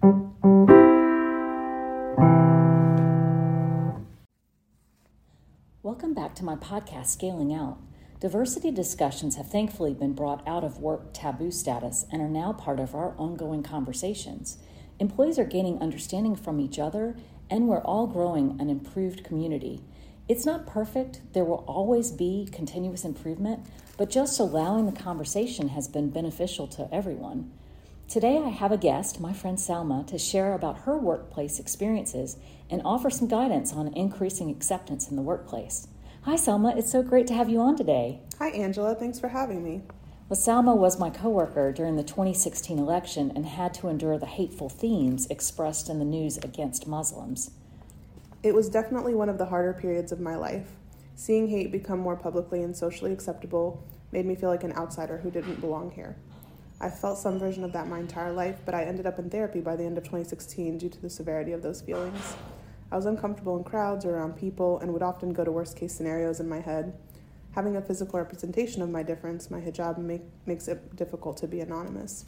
Welcome back to my podcast, Scaling Out. Diversity discussions have thankfully been brought out of work taboo status and are now part of our ongoing conversations. Employees are gaining understanding from each other, and we're all growing an improved community. It's not perfect, there will always be continuous improvement, but just allowing the conversation has been beneficial to everyone. Today, I have a guest, my friend Salma, to share about her workplace experiences and offer some guidance on increasing acceptance in the workplace. Hi, Salma. It's so great to have you on today. Hi, Angela. Thanks for having me. Well, Salma was my coworker during the 2016 election and had to endure the hateful themes expressed in the news against Muslims. It was definitely one of the harder periods of my life. Seeing hate become more publicly and socially acceptable made me feel like an outsider who didn't belong here. I felt some version of that my entire life, but I ended up in therapy by the end of 2016 due to the severity of those feelings. I was uncomfortable in crowds or around people and would often go to worst case scenarios in my head. Having a physical representation of my difference, my hijab, make, makes it difficult to be anonymous.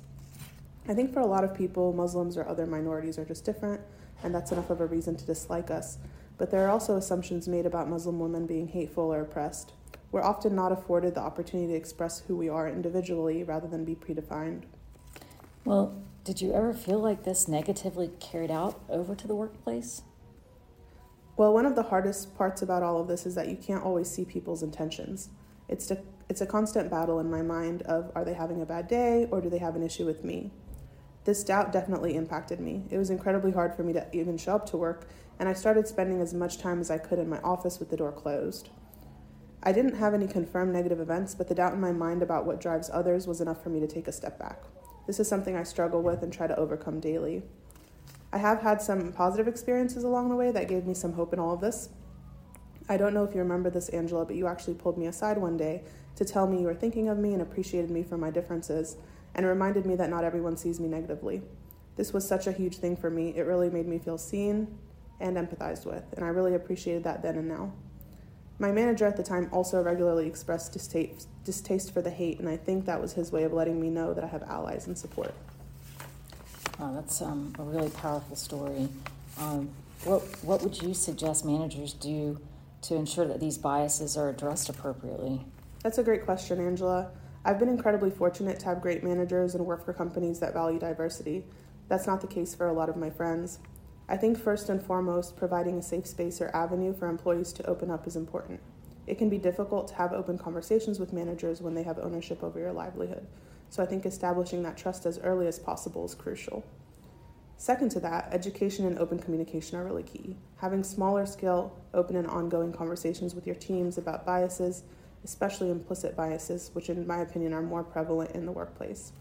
I think for a lot of people, Muslims or other minorities are just different, and that's enough of a reason to dislike us. But there are also assumptions made about Muslim women being hateful or oppressed. We're often not afforded the opportunity to express who we are individually rather than be predefined. Well, did you ever feel like this negatively carried out over to the workplace? Well, one of the hardest parts about all of this is that you can't always see people's intentions. It's, to, it's a constant battle in my mind of are they having a bad day or do they have an issue with me? This doubt definitely impacted me. It was incredibly hard for me to even show up to work, and I started spending as much time as I could in my office with the door closed. I didn't have any confirmed negative events, but the doubt in my mind about what drives others was enough for me to take a step back. This is something I struggle with and try to overcome daily. I have had some positive experiences along the way that gave me some hope in all of this. I don't know if you remember this, Angela, but you actually pulled me aside one day to tell me you were thinking of me and appreciated me for my differences, and reminded me that not everyone sees me negatively. This was such a huge thing for me. It really made me feel seen and empathized with, and I really appreciated that then and now. My manager at the time also regularly expressed distaste, distaste for the hate, and I think that was his way of letting me know that I have allies and support. Oh, that's um, a really powerful story. Um, what, what would you suggest managers do to ensure that these biases are addressed appropriately? That's a great question, Angela. I've been incredibly fortunate to have great managers and work for companies that value diversity. That's not the case for a lot of my friends. I think first and foremost, providing a safe space or avenue for employees to open up is important. It can be difficult to have open conversations with managers when they have ownership over your livelihood. So I think establishing that trust as early as possible is crucial. Second to that, education and open communication are really key. Having smaller scale, open and ongoing conversations with your teams about biases, especially implicit biases, which in my opinion are more prevalent in the workplace.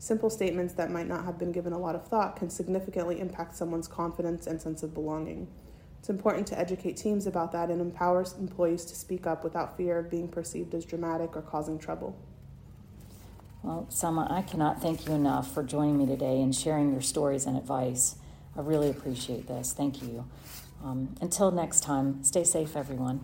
Simple statements that might not have been given a lot of thought can significantly impact someone's confidence and sense of belonging. It's important to educate teams about that and empower employees to speak up without fear of being perceived as dramatic or causing trouble. Well, Salma, I cannot thank you enough for joining me today and sharing your stories and advice. I really appreciate this. Thank you. Um, until next time, stay safe, everyone.